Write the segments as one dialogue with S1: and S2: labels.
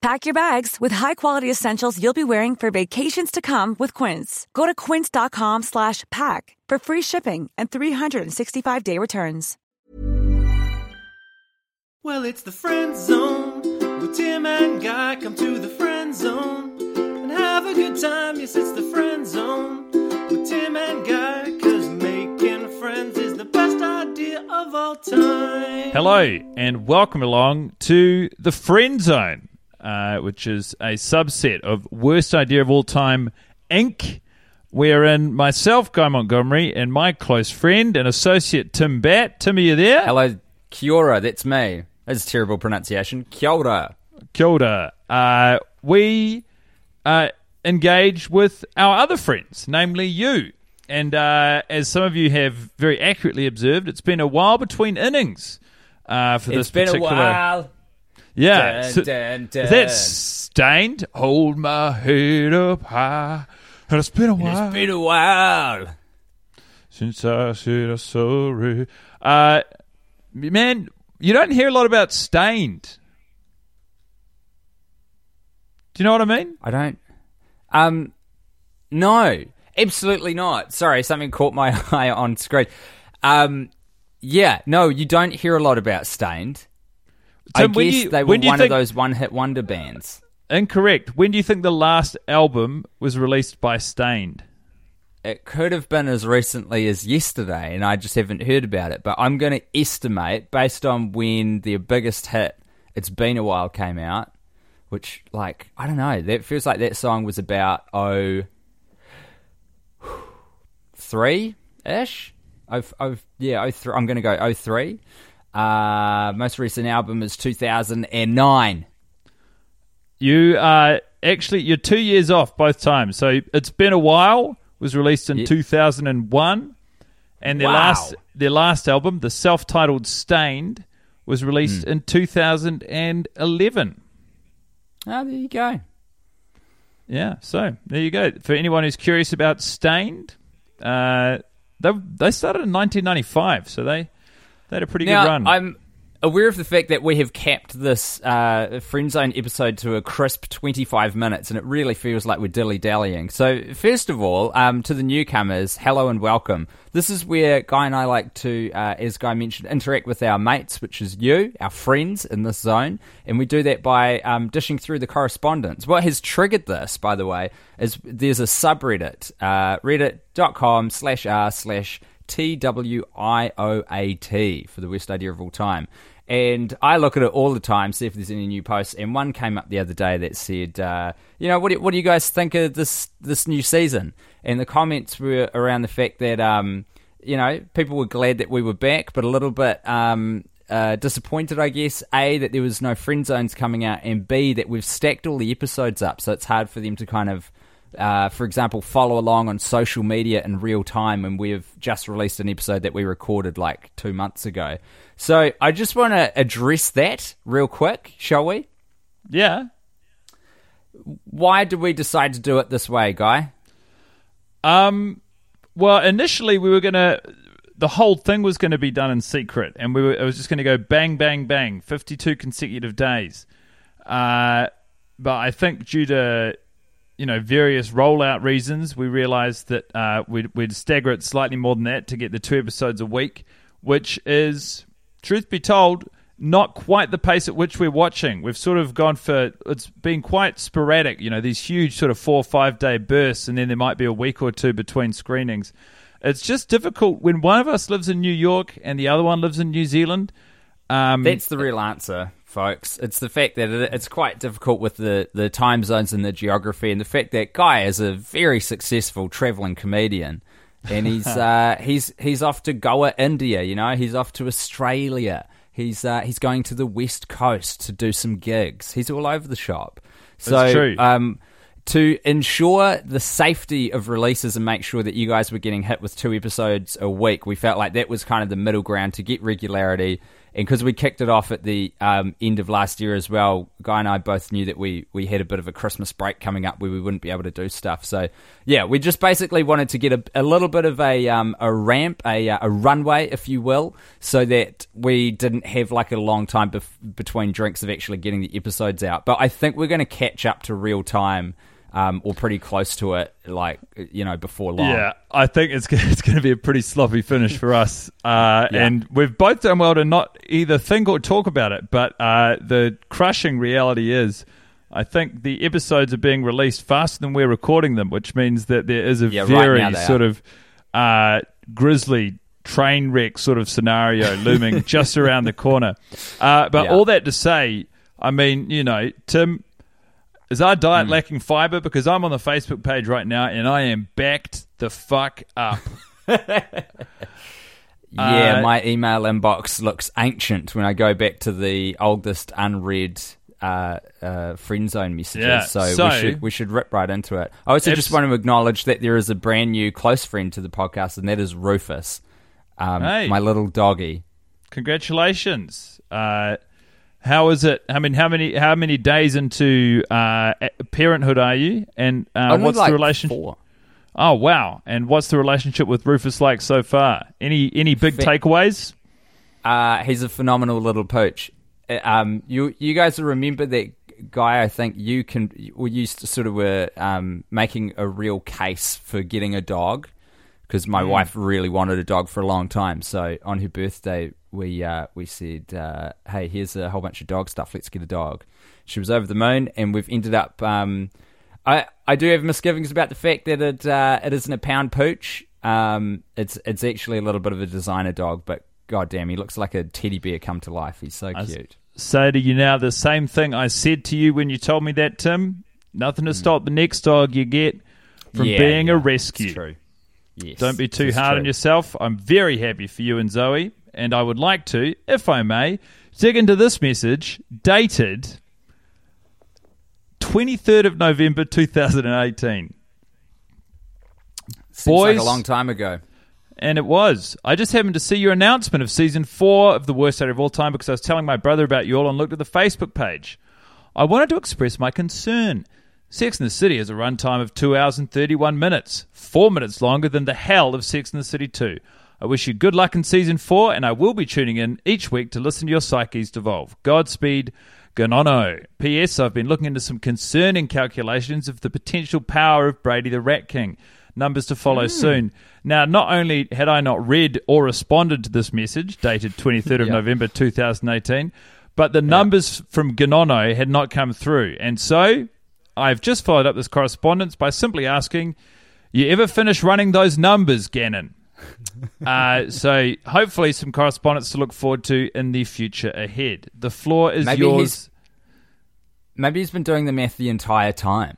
S1: Pack your bags with high-quality essentials you'll be wearing for vacations to come with Quince. Go to quince.com slash pack for free shipping and 365-day returns.
S2: Well, it's the friend zone with Tim and Guy. Come to the friend zone and have a good time. Yes, it's the friend zone with Tim and Guy. Cause making friends is the best idea of all time.
S3: Hello, and welcome along to the Friend Zone, uh, which is a subset of Worst Idea of All Time Inc., wherein myself, Guy Montgomery, and my close friend and associate Tim Batt. Tim, are you there?
S4: Hello, Kia ora, that's me. That's a terrible pronunciation. Kia ora.
S3: Kia ora. Uh, we uh, engage with our other friends, namely you. And uh, as some of you have very accurately observed, it's been a while between innings uh, for
S4: It's
S3: this
S4: been a
S3: particular. Yeah.
S4: Dun,
S3: So-
S4: dun, dun.
S3: Is that Staind? Hold my head up high. And it's been a while
S4: It's been a while.
S3: since I said I'm sorry. Uh, man, you don't hear a lot about Staind. Do you know what I mean?
S4: I don't. Um, no, absolutely not. Sorry, something caught my eye on screen. Um, yeah, no, you don't hear a lot about Staind. I
S3: Tim,
S4: guess
S3: you-
S4: they were
S3: when do you
S4: one
S3: think-
S4: of those one-hit wonder bands.
S3: Incorrect. When do you think the last album was released by Staind?
S4: It could have been as recently as yesterday, and I just haven't heard about it. But I'm going to estimate, based on when their biggest hit, "It's Been a While," came out, which, like, I don't know, that feels like that song was about oh three ish. Oh, oh, yeah, oh three. I'm going to go oh three. Uh, most recent album is 2009.
S3: You are actually you're two years off both times. So it's been a while. Was released in
S4: Yeah.
S3: 2001, and their
S4: Wow.
S3: last their last album, the self-titled Staind, was released
S4: Hmm.
S3: in 2011.
S4: Oh, there you go.
S3: Yeah, so there you go. For anyone who's curious about Staind, uh, they they started in 1995, so they they had a pretty
S4: now,
S3: good run.
S4: I'm aware of the fact that we have capped this uh, Friend Zone episode to a crisp 25 minutes, and it really feels like we're dilly dallying. So, first of all, um, to the newcomers, hello and welcome. This is where Guy and I like to, uh, as Guy mentioned, interact with our mates, which is you, our friends in this zone, and we do that by um, dishing through the correspondence. What has triggered this, by the way, is there's a subreddit, uh, reddit.com slash r slash T W I O A T for the worst idea of all time. And I look at it all the time, see if there's any new posts. And one came up the other day that said, uh, "You know, what do, what do you guys think of this this new season?" And the comments were around the fact that, um, you know, people were glad that we were back, but a little bit um, uh, disappointed, I guess. A that there was no friend zones coming out, and B that we've stacked all the episodes up, so it's hard for them to kind of uh, for example, follow along on social media in real time, and we've just released an episode that we recorded like two months ago. So I just want to address that real quick, shall we?
S3: yeah,
S4: Why did we decide to do it this way, Guy?
S3: Um, well, initially we were gonna, the whole thing was going to be done in secret, and we were, it was just going to go bang, bang, bang, fifty-two consecutive days. Uh, but I think due to you know various rollout reasons, we realised that uh, we'd, we'd stagger it slightly more than that to get the two episodes a week, which is, truth be told, not quite the pace at which we're watching. We've sort of gone for it's been quite sporadic, you know, these huge sort of four or five day bursts, and then there might be a week or two between screenings. it's just difficult when one of us lives in New York and the other one lives in New Zealand. Um,
S4: That's the real answer, folks. It's the fact that it, it's quite difficult with the, the time zones and the geography, and the fact that Guy is a very successful traveling comedian, and he's uh, he's he's off to Goa, India. You know, he's off to Australia. He's uh, he's going to the West Coast to do some gigs. He's all over the shop. So,
S3: That's true.
S4: Um, to ensure the safety of releases and make sure that you guys were getting hit with two episodes a week, we felt like that was kind of the middle ground to get regularity. And because we kicked it off at the um, end of last year as well, Guy and I both knew that we, we had a bit of a Christmas break coming up where we wouldn't be able to do stuff. So, yeah, we just basically wanted to get a, a little bit of a, um, a ramp, a, uh, a runway, if you will, so that we didn't have like a long time bef- between drinks of actually getting the episodes out. But I think we're going to catch up to real time um, or pretty close to it, like you know, before long.
S3: Yeah, I think it's it's going to be a pretty sloppy finish for us, uh,
S4: Yeah.
S3: and we've both done well to not either think or talk about it. But uh, the crushing reality is, I think the episodes are being released faster than we're recording them, which means that there is a
S4: Yeah,
S3: very
S4: they
S3: sort
S4: are.
S3: of uh, grisly train wreck sort of scenario looming just around the corner. Uh, but
S4: Yeah.
S3: all that to say, I mean, you know, Tim. Is our diet
S4: Hmm.
S3: lacking fiber? Because I'm on the Facebook page right now and I am backed the fuck up.
S4: Yeah,
S3: Uh,
S4: my email inbox looks ancient when I go back to the oldest unread uh, uh, friend zone messages.
S3: Yeah,
S4: so,
S3: so-
S4: we should we should rip right into it. I also just want to acknowledge that there is a brand new close friend to the podcast, and that is Rufus, um,
S3: Hey.
S4: my little doggy.
S3: Congratulations. Uh, how is it? I mean, how many how many days into uh, parenthood are you? And uh,
S4: Only
S3: what's
S4: like
S3: the relationship?
S4: four.
S3: Oh wow! And what's the relationship with Rufus like so far? Any any big
S4: Fa-
S3: takeaways?
S4: Uh, he's a phenomenal little pooch. Uh, Um, you you guys remember that guy. I think you can. We used to sort of were um, making a real case for getting a dog because my wife really wanted a dog for a long time. So on her birthday, we uh, we said, uh, "Hey, here's a whole bunch of dog stuff. Let's get a dog." She was over the moon, and we've ended up. Um, I I do have misgivings about the fact that it uh, it isn't a pound pooch. Um, it's it's actually a little bit of a designer dog, but goddamn, he looks like a teddy bear come to life. He's so cute.
S3: Say to you now the same thing I said to you when you told me that, Tim. Nothing to stop the next dog you get from.
S4: Yeah,
S3: being
S4: yeah,
S3: a rescue.
S4: true. Yes,
S3: Don't be too hard
S4: true.
S3: on yourself. I'm very happy for you and Zoe, and I would like to, if I may, dig into this message dated 23rd of November 2018.
S4: Seems like a long time ago.
S3: And it was. I just happened to see your announcement of season four of The Worst Idea of All Time because I was telling my brother about you all and looked at the Facebook page. I wanted to express my concern. Sex in the City has a runtime of 2 hours and 31 minutes, four minutes longer than the hell of Sex in the City 2. I wish you good luck in season four, and I will be tuning in each week to listen to your psyches devolve. Godspeed, Ganono. P.S. I've been looking into some concerning calculations of the potential power of Brady the Rat King. Numbers to follow hmm. soon. Now, not only had I not read or responded to this message, dated 23rd of
S4: Yeah.
S3: November 2018, but the numbers from Ganono had not come through. And so I've just followed up this correspondence by simply asking, You ever finish running those numbers, Gannon? Uh, so hopefully some correspondence to look forward to in the future ahead. The floor is
S4: Maybe
S3: yours.
S4: he's- Maybe he's been doing the math the entire time.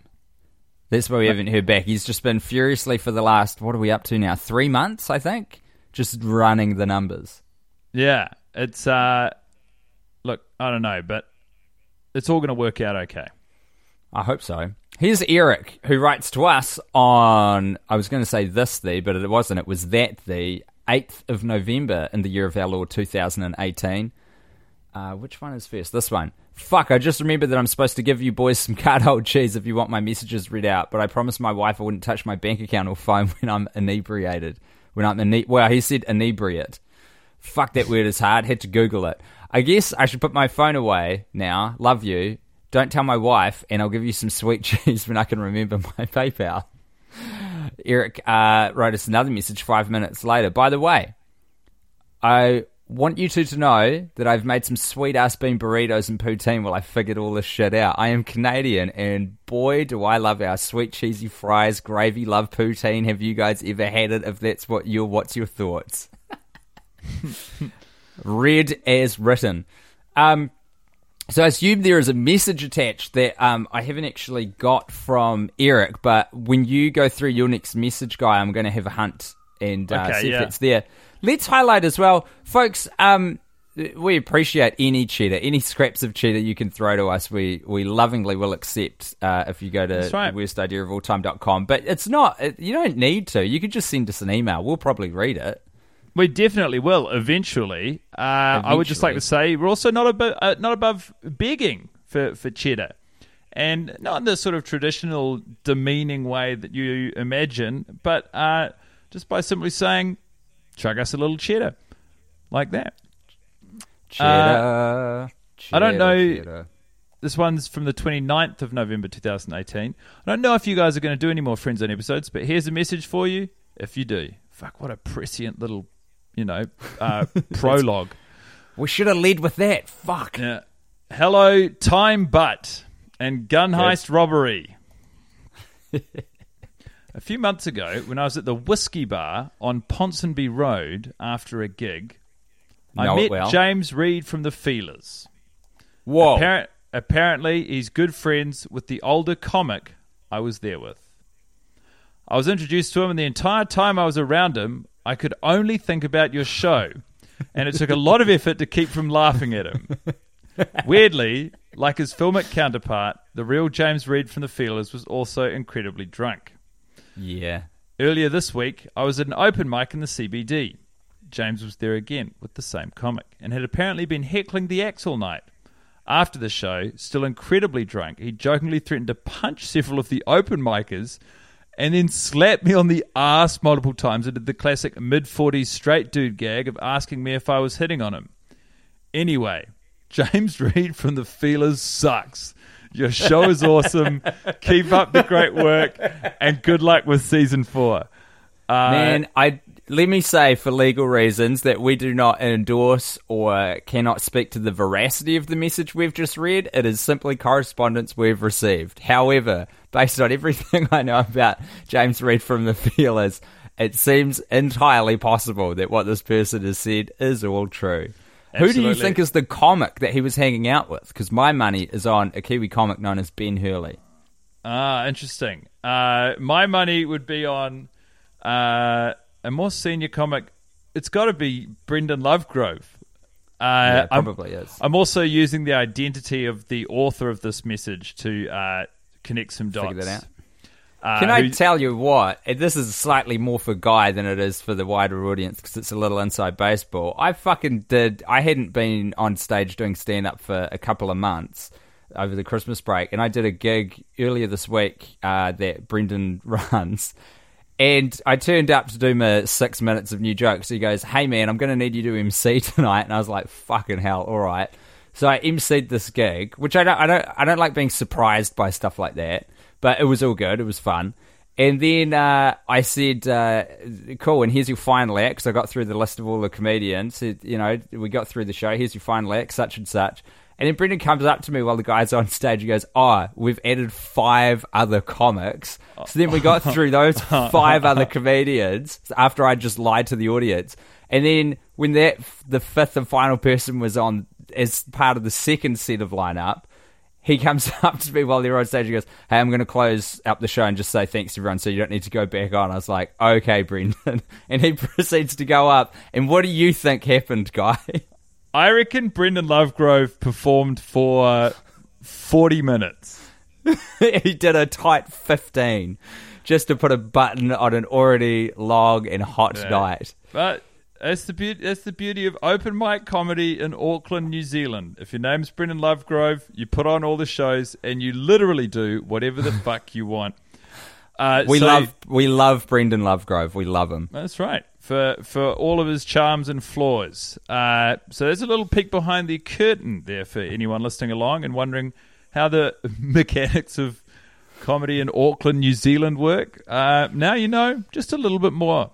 S4: That's why we haven't heard back. He's just been furiously for the last, what are we up to now? Three months, I think? Just running the numbers.
S3: Yeah, it's uh, look, I don't know, but it's all going to work out okay.
S4: I hope so. Here's Eric, who writes to us on, I was going to say this the, but it wasn't. It was that the 8th of November in the year of our Lord 2018. Uh, which one is first? This one. Fuck, I just remembered that I'm supposed to give you boys some card hold cheese if you want my messages read out, but I promised my wife I wouldn't touch my bank account or phone when I'm inebriated. When I'm ine- well, he said inebriate. Fuck, that word is hard. Had to Google it. I guess I should put my phone away now. Love you. Don't tell my wife, and I'll give you some sweet cheese when I can remember my PayPal. Eric uh, wrote us another message five minutes later. By the way, I want you two to know that I've made some sweet ass bean burritos and poutine while I figured all this shit out. I am Canadian, and boy, do I love our sweet cheesy fries, gravy, love poutine. Have you guys ever had it? If that's what your, what's your thoughts? Read as written. Um, so I assume there is a message attached that um, I haven't actually got from Eric, but when you go through your next message, guy, I'm going to have a hunt and uh,
S3: Okay,
S4: see
S3: yeah.
S4: if it's there. Let's highlight as well, folks. Um, we appreciate any cheddar, any scraps of cheddar you can throw to us. We we lovingly will accept uh, if you go to
S3: right.
S4: worstideaofalltime.com. But it's not. You don't need to. You could just send us an email. We'll probably read it.
S3: We definitely will eventually. Uh, I would just like to say we're also not above, uh, not above begging for, for cheddar, and not in the sort of traditional demeaning way that you imagine, but uh, just by simply saying, "Chug us a little cheddar," like that.
S4: Cheddar.
S3: I don't know-
S4: cheddar.
S3: This one's from the 29th of November 2018. I don't know if you guys are going to do any more Friends Zone episodes, but here's a message for you. If you do, fuck, what a prescient little, you know, uh, prologue.
S4: We should have led with that. Fuck.
S3: Yeah. Hello, time butt and gun heist robbery. a few months ago, when I was at the whiskey bar on Ponsonby Road after a gig, I
S4: Know it
S3: met
S4: well.
S3: James Reid from the Feelers.
S4: Whoa.
S3: Appar- apparently, he's good friends with the older comic I was there with. I was introduced to him, and the entire time I was around him, I could only think about your show, and it took a lot of effort to keep from laughing at him. Weirdly, like his filmic counterpart, the real James Reid from the Feelers was also incredibly drunk.
S4: yeah.
S3: Earlier this week, I was at an open mic in the CBD. James was there again with the same comic and had apparently been heckling the acts all night. After the show, still incredibly drunk, he jokingly threatened to punch several of the open micers and then slapped me on the ass multiple times and did the classic mid 40s straight dude gag of asking me if I was hitting on him. Anyway, James Reid from the Feelers sucks. Your show is awesome. Keep up the great work and good luck with season four. Uh,
S4: Man, I let me say for legal reasons that we do not endorse or cannot speak to the veracity of the message we've just read. It is simply correspondence we've received. However, based on everything I know about James Reid from the Feelers, it seems entirely possible that what this person has said is all true. Who do you think is the comic that he was hanging out with? Because my money is on a Kiwi comic known as Ben Hurley.
S3: Ah, interesting. Uh, my money would be on uh, a more senior comic. It's got to be Brendhan Lovegrove. Uh,
S4: Yeah,
S3: I'm-
S4: probably is.
S3: I'm also using the identity of the author of this message to uh, connect some dots.
S4: Figure that out.
S3: Uh,
S4: Can I tell you what? This is slightly more for Guy than it is for the wider audience because it's a little inside baseball. I fucking did. I hadn't been on stage doing stand up for a couple of months over the Christmas break, and I did a gig earlier this week uh, that Brendhan runs. And I turned up to do my six minutes of new jokes. He goes, "Hey man, I'm going to need you to MC tonight," and I was like, "Fucking hell, all right." So I emceed this gig, which I don't, I don't, I don't like being surprised by stuff like that. But it was all good. It was fun. And then uh, I said, uh, "Cool." And here's your final act. So I got through the list of all the comedians. Said, you know, we got through the show. Here's your final act, such and such. And then Brendhan comes up to me while the guy's on stage. He goes, "Oh, we've added five other comics." So then we got through those five other comedians after I just lied to the audience. And then when that the fifth and final person was on as part of the second set of lineup, he comes up to me while they're on stage. He goes, "Hey, I'm going to close up the show and just say thanks to everyone, so you don't need to go back on." I was like, "Okay, Brendhan," and he proceeds to go up. And what do you think happened, guy?
S3: I reckon Brendhan Lovegrove performed for 40 minutes.
S4: he did a tight 15 just to put a button on an already long and hot night.
S3: But that's the beauty. That's the beauty of open mic comedy in Auckland, New Zealand. If your name's Brendhan Lovegrove, you put on all the shows and you literally do whatever the fuck you want. Uh,
S4: We
S3: so-
S4: love we love Brendhan Lovegrove. We love him.
S3: That's right. For for all of his charms and flaws. Uh, so there's a little peek behind the curtain there for anyone listening along and wondering how the mechanics of comedy in Auckland, New Zealand work. Uh, now you know just a little bit more.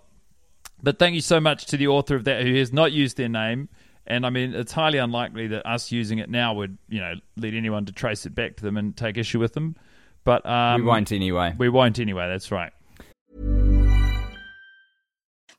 S3: But thank you so much to the author of that who has not used their name And I mean, it's highly unlikely that us using it now would, you know, lead anyone to trace it back to them and take issue with them. But um,
S4: we won't anyway.
S3: We won't anyway. That's right.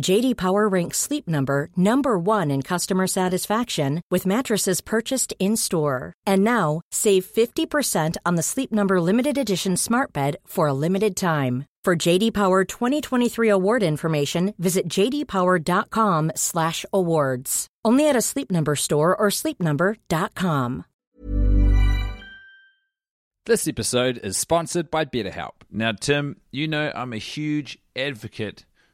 S5: JD Power ranks Sleep Number number 1 in customer satisfaction with mattresses purchased in-store. And now, save 50% on the Sleep Number limited edition Smart Bed for a limited time. For JD Power 2023 award information, visit jdpower.com/awards. Only at a Sleep Number store or sleepnumber.com.
S4: This episode is sponsored by BetterHelp.
S6: Now, Tim, you know I'm a huge advocate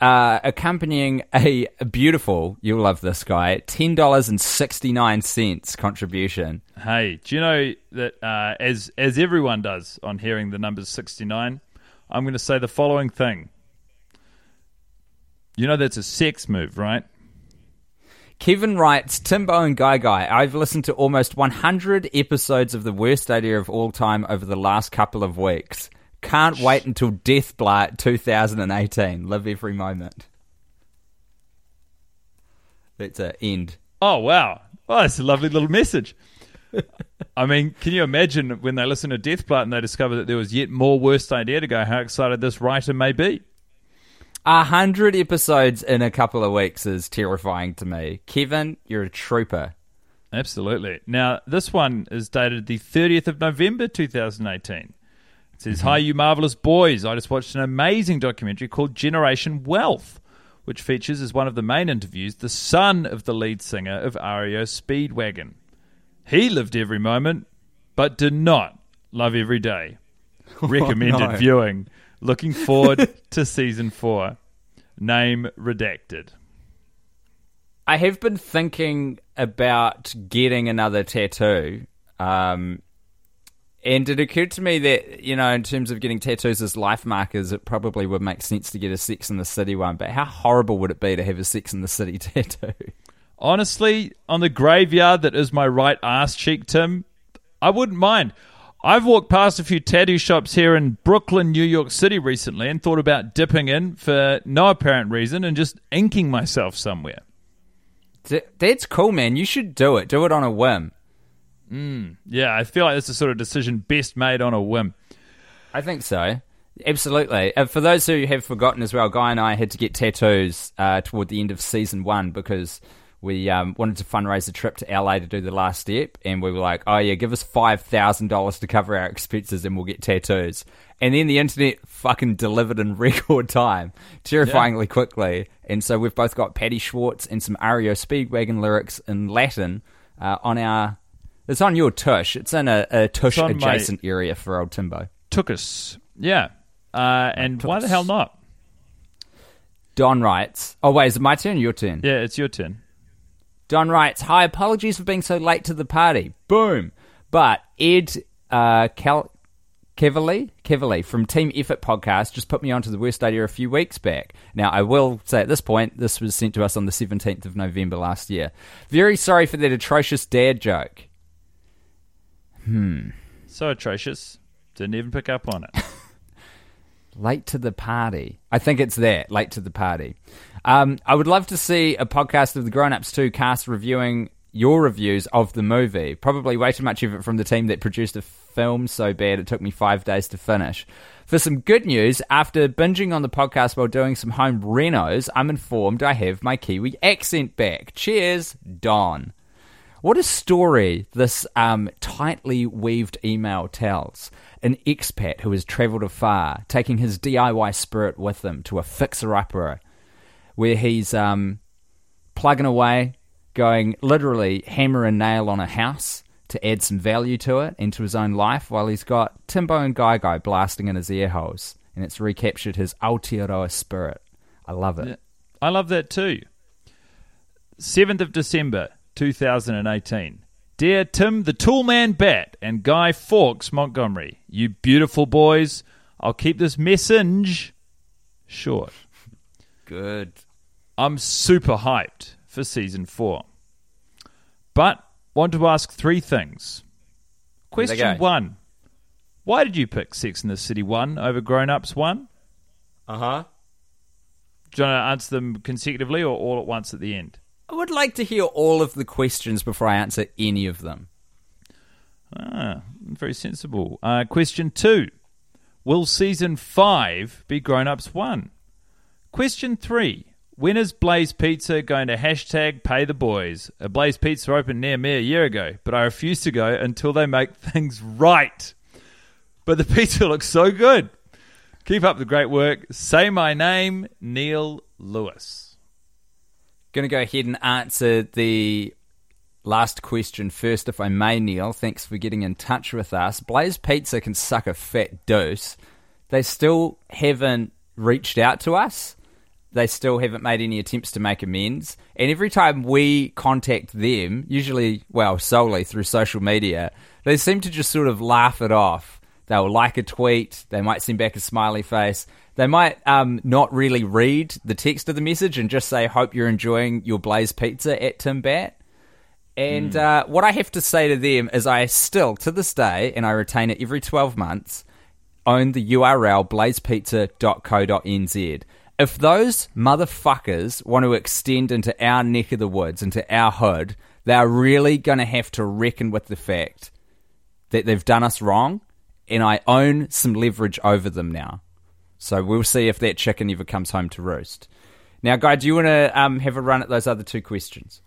S4: uh, accompanying a beautiful, you'll love this guy, $10.69 contribution.
S3: Hey, do you know that uh, as as everyone does on hearing the numbers 69, I'm going to say the following thing. You know that's a sex move, right?
S4: Kevin writes, Timbo and Guy Guy, I've listened to almost 100 episodes of the worst idea of all time over the last couple of weeks. Can't wait until Death Blight 2018. Live every moment. That's an end.
S3: Oh wow! Oh, that's a lovely little message. I mean, can you imagine when they listen to Deathblight and they discover that there was yet more worst idea to go? How excited this writer may be.
S4: A hundred episodes in a couple of weeks is terrifying to me. Kevin, you're a trooper.
S3: Absolutely. Now, this one is dated the 30th of November 2018. It says, Hi, you marvelous boys. I just watched an amazing documentary called Generation Wealth, which features as one of the main interviews the son of the lead singer of REO Speedwagon. He lived every moment, but did not love every day. Recommended
S4: no.
S3: viewing. Looking forward to season four. Name redacted.
S4: I have been thinking about getting another tattoo. Um, and it occurred to me that, you know, in terms of getting tattoos as life markers, it probably would make sense to get a Sex in the City one. But how horrible would it be to have a Sex in the City tattoo?
S3: Honestly, on the graveyard that is my right ass cheek, Tim, I wouldn't mind. I've walked past a few tattoo shops here in Brooklyn, New York City recently and thought about dipping in for no apparent reason and just inking myself somewhere.
S4: That's cool, man. You should do it. Do it on a whim.
S3: Yeah, I feel like that's the sort of decision best made on a whim.
S4: I think so. Absolutely. Uh, for those who have forgotten as well, Guy and I had to get tattoos uh, toward the end of season one because We um, wanted to fundraise a trip to LA to do the last step, and we were like, "Oh yeah, give us five thousand dollars to cover our expenses, and we'll get tattoos." And then the internet fucking delivered in record time, terrifyingly quickly. And so we've both got Paddy Schwartz and some REO Speedwagon lyrics in Latin uh, on our. It's on your tush. It's in a, a tush adjacent area for old Timbo.
S3: Took us. Yeah. Uh, and why the hell not?
S4: Don writes. Oh wait, is it my turn? or Your turn.
S3: Yeah, it's your turn.
S4: Don writes, Hi, apologies for being so late to the party. Boom. But Ed uh, Cal- Kevely, Kevely from Team Effort Podcast just put me onto the worst idea a few weeks back. Now, I will say at this point, this was sent to us on the 17th of November last year. Very sorry for that atrocious dad joke.
S3: So atrocious. Didn't even pick up on it.
S4: Late to the party. I think it's that, late to the party. Um, I would love to see a podcast of the Grown Ups 2 cast reviewing your reviews of the movie. Probably way too much of it from the team that produced a film so bad it took me five days to finish. For some good news, after binging on the podcast while doing some home renos, I'm informed I have my Kiwi accent back. Cheers, Don. What a story this um, tightly weaved email tells. An expat who has travelled afar, taking his DIY spirit with him to a fixer upper, where he's um, plugging away, going literally hammer and nail on a house to add some value to it into his own life, while he's got Timbo and Guy Guy blasting in his ear holes, and it's recaptured his Aotearoa spirit. I love it.
S3: I love that too. 7th of December 2018. Dear Tim the Toolman Batt and Guy Fawkes Montgomery, you beautiful boys, I'll keep this message short.
S4: Good.
S3: I'm super hyped for season four. But want to ask three things. Question one Why did you pick Sex in the City 1 over Grown Ups 1?
S7: Uh huh.
S3: Do you want to answer them consecutively or all at once at the end?
S4: I would like to hear all of the questions before I answer any of them.
S3: Ah, very sensible. Uh, question two Will season five be Grown Ups 1? Question three When is Blaze Pizza going to hashtag pay the boys? A Blaze Pizza opened near me a year ago, but I refuse to go until they make things right. But the pizza looks so good. Keep up the great work. Say my name, Neil Lewis.
S4: Going to go ahead and answer the last question first, if I may, Neil. Thanks for getting in touch with us. Blaze Pizza can suck a fat dose. They still haven't reached out to us. They still haven't made any attempts to make amends. And every time we contact them, usually, well, solely through social media, they seem to just sort of laugh it off. They'll like a tweet, they might send back a smiley face. They might um, not really read the text of the message and just say, Hope you're enjoying your Blaze Pizza at Tim Batt. And uh, what I have to say to them is, I still, to this day, and I retain it every 12 months, own the URL blazepizza.co.nz. If those motherfuckers want to extend into our neck of the woods, into our hood, they're really going to have to reckon with the fact that they've done us wrong, and I own some leverage over them now. So we'll see if that chicken ever comes home to roost. Now, Guy, do you want to um, have a run at those other two questions?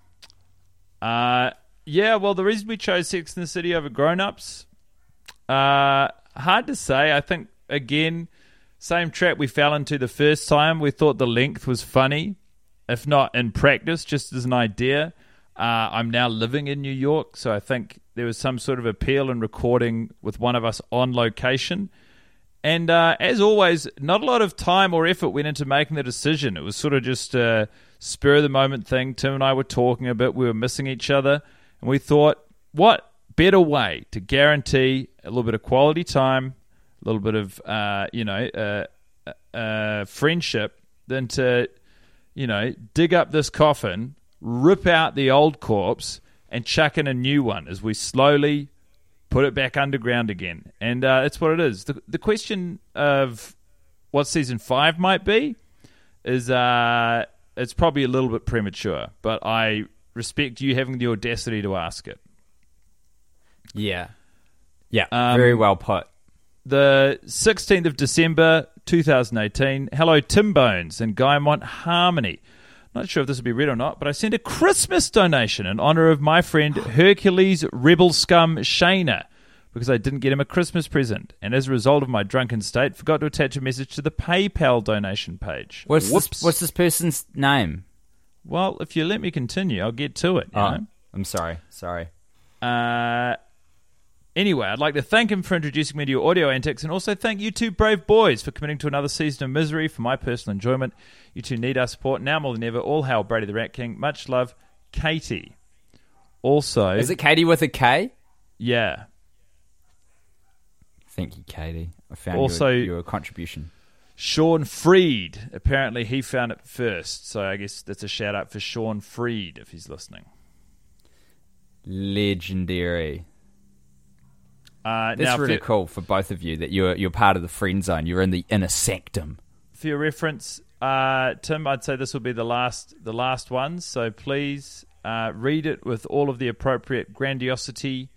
S3: Uh, yeah, well, the reason we chose Sex in the City over Grown Ups, uh, hard to say. I think, again, same trap we fell into the first time. We thought the length was funny, if not in practice, just as an idea. Uh, I'm now living in New York, so I think there was some sort of appeal in recording with one of us on location. And uh, as always, not a lot of time or effort went into making the decision. It was sort of just a spur of the moment thing. Tim and I were talking a bit. We were missing each other. And we thought, what better way to guarantee a little bit of quality time, a little bit of, uh, you know, uh, uh, friendship than to, you know, dig up this coffin, rip out the old corpse, and chuck in a new one as we slowly put it back underground again. And uh, that's what it is. The, the question of what season five might be is uh, it's probably a little bit premature, but I respect you having the audacity to ask it.
S4: Yeah. Yeah.
S3: Um,
S4: very well put.
S3: The 16th of December 2018. Hello, Tim Bones and Guy Mont Harmony. Not sure if this will be read or not, but I sent a Christmas donation in honor of my friend Hercules Rebel Scum Shayna because I didn't get him a Christmas present, and as a result of my drunken state, forgot to attach a message to the PayPal donation page.
S4: What's this, what's this person's name?
S3: Well, if you let me continue, I'll get to it. You
S4: Oh,
S3: know?
S4: I'm sorry. Sorry.
S3: Uh, anyway, I'd like to thank him for introducing me to your audio antics and also thank you two brave boys for committing to another season of misery for my personal enjoyment. You two need our support now more than ever. All hail Brady the Rat King. Much love, Katie. Also,
S4: Is it Katie with a K?
S3: yeah.
S4: Thank you, Katie. I found
S3: Also-
S4: your, your contribution.
S3: Sean Freed. Apparently, he found it first. So I guess that's a shout out for Sean Freed if he's listening.
S4: Legendary.
S3: Uh,
S4: That's
S3: now,
S4: really
S3: for,
S4: cool for both of you that you're you're part of the friend zone. You're in the inner sanctum.
S3: for your reference, uh, Tim, I'd say this will be the last the last one. So please uh, read it with all of the appropriate grandiosity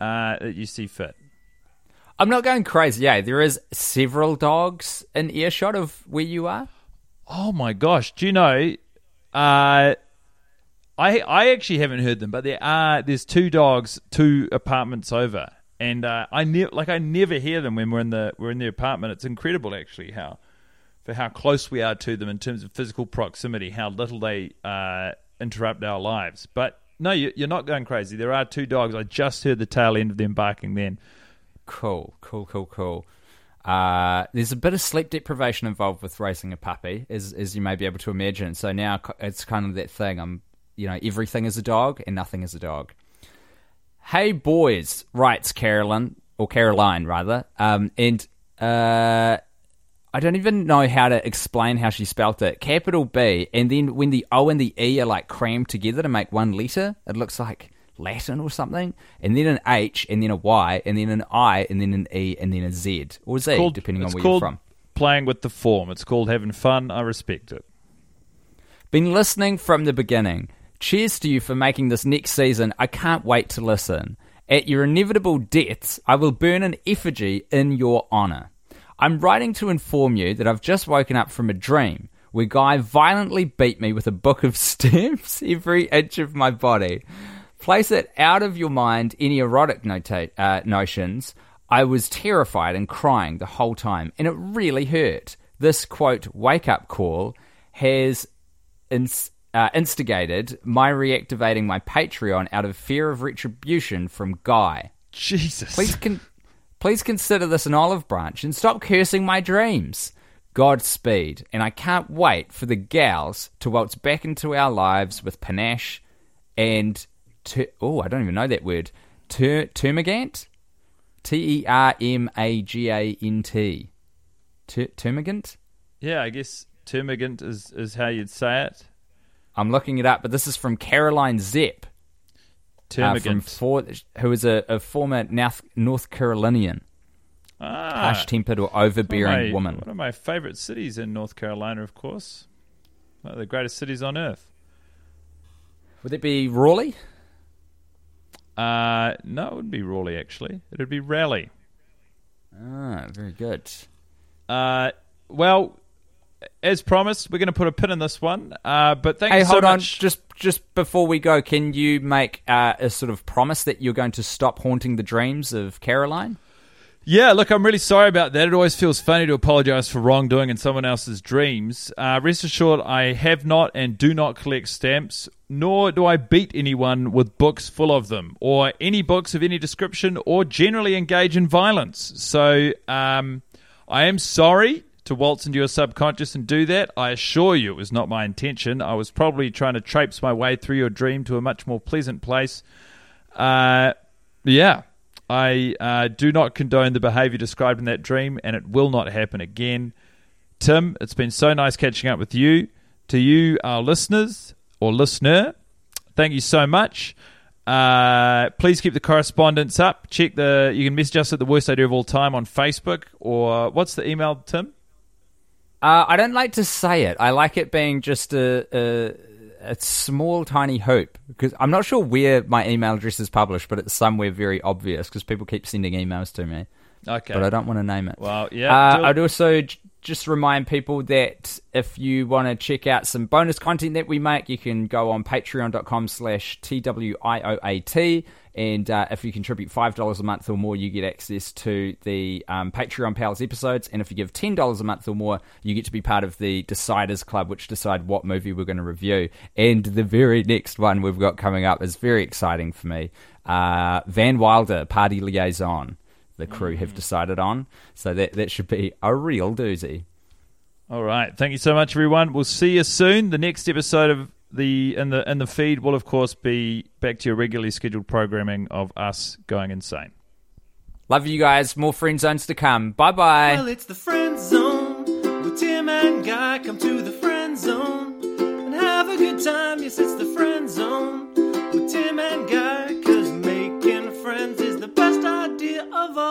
S3: uh, that you see fit.
S4: I'm not going crazy. Yeah, there is several dogs in earshot of where you are.
S3: Oh my gosh! Do you know? Uh, I I actually haven't heard them, but there are there's two dogs, two apartments over, and uh, I never like I never hear them when we're in the we're in the apartment. It's incredible actually how for how close we are to them in terms of physical proximity, how little they uh, interrupt our lives. But no, you, you're not going crazy. There are two dogs. I just heard the tail end of them barking then.
S4: Cool, cool, cool, cool. Uh, there's a bit of sleep deprivation involved with raising a puppy, as as you may be able to imagine. So now it's kind of that thing. I'm, you know, everything is a dog and nothing is a dog. Hey boys, writes Carolyn or Caroline rather, um, and uh, I don't even know how to explain how she spelt it. Capital B, and then when the O and the E are like crammed together to make one letter, it looks like Latin or something. And then an H, and then a Y, and then an I, and then an E, and then a Z or Z,
S3: Called-
S4: depending on where you're from.
S3: Playing with the form. It's called having fun. I respect it.
S4: Been listening from the beginning. Cheers to you for making this next season. I can't wait to listen. At your inevitable deaths, I will burn an effigy in your honor. I'm writing to inform you that I've just woken up from a dream where Guy violently beat me with a book of stamps every inch of my body. Place it out of your mind any erotic nota- uh, notions. I was terrified and crying the whole time, and it really hurt. This quote, wake up call, has ins- uh, instigated my reactivating my Patreon out of fear of retribution from Guy.
S3: Jesus.
S4: Please, con- please consider this an olive branch and stop cursing my dreams. Godspeed, and I can't wait for the gals to waltz back into our lives with panache and ter- oh, I don't even know that word. Ter- termagant, T E R M A G A N T, termagant.
S3: Yeah, I guess termagant is, is how you'd say it.
S4: I'm looking it up, but this is from Caroline Zepp. uh, from for, who is a, a former North, North Carolinian,
S3: ah,
S4: harsh tempered or overbearing
S3: my-
S4: woman.
S3: One of my favorite cities in North Carolina, of course. One of the greatest cities on earth.
S4: Would it be Raleigh?
S3: Uh, no, it wouldn't be Raleigh, actually. It would be Raleigh.
S4: Ah, very good.
S3: Uh, well, as promised, we're going to put a pin in this one. Uh, but thank
S4: Hey,
S3: you so
S4: hold on.
S3: much.
S4: Just just before we go, can you make uh, a sort of promise that you're going to stop haunting the dreams of Caroline?
S3: Yeah, look, I'm really sorry about that. It always feels funny to apologize for wrongdoing in someone else's dreams. Uh, rest assured, I have not and do not collect stamps, nor do I beat anyone with books full of them, or any books of any description, or generally engage in violence. So um, I am sorry to waltz into your subconscious and do that. I assure you it was not my intention. I was probably trying to traipse my way through your dream to a much more pleasant place. Uh, yeah, I uh, do not condone the behavior described in that dream, and it will not happen again. Tim, it's been so nice catching up with you. To you, our listeners or listener, thank you so much. Uh, please keep the correspondence up. Check the. You can message us at the worst idea of all time on Facebook, or what's the email, Tim?
S4: Uh, I don't like to say it. I like it being just a, a, a small, tiny hope because I'm not sure where my email address is published, but it's somewhere very obvious because people keep sending emails to me.
S3: Okay.
S4: But I don't want to name it.
S3: Well, yeah,
S4: Uh,
S3: do-
S4: I'd also just remind people that if you want to check out some bonus content that we make, you can go on patreon.com slash TWIOAT. And uh, if you contribute $5 a month or more, you get access to the um, Patreon Pals episodes. And if you give $10 a month or more, you get to be part of the Deciders Club, which decide what movie we're going to review. And the very next one we've got coming up is very exciting for me. Uh, Van Wilder, Party Liaison the crew have mm. decided on. So that that should be a real doozy.
S3: All right. Thank you so much, everyone. We'll see you soon. The next episode of the in the in the feed will of course be back to your regularly scheduled programming of us going insane.
S4: Love you guys. More friend zones to come. Bye bye.
S2: Well, it's the friend zone with Tim and Guy. Come to the friend zone and have a good time. Yes, it's the friend zone with Tim and Guy.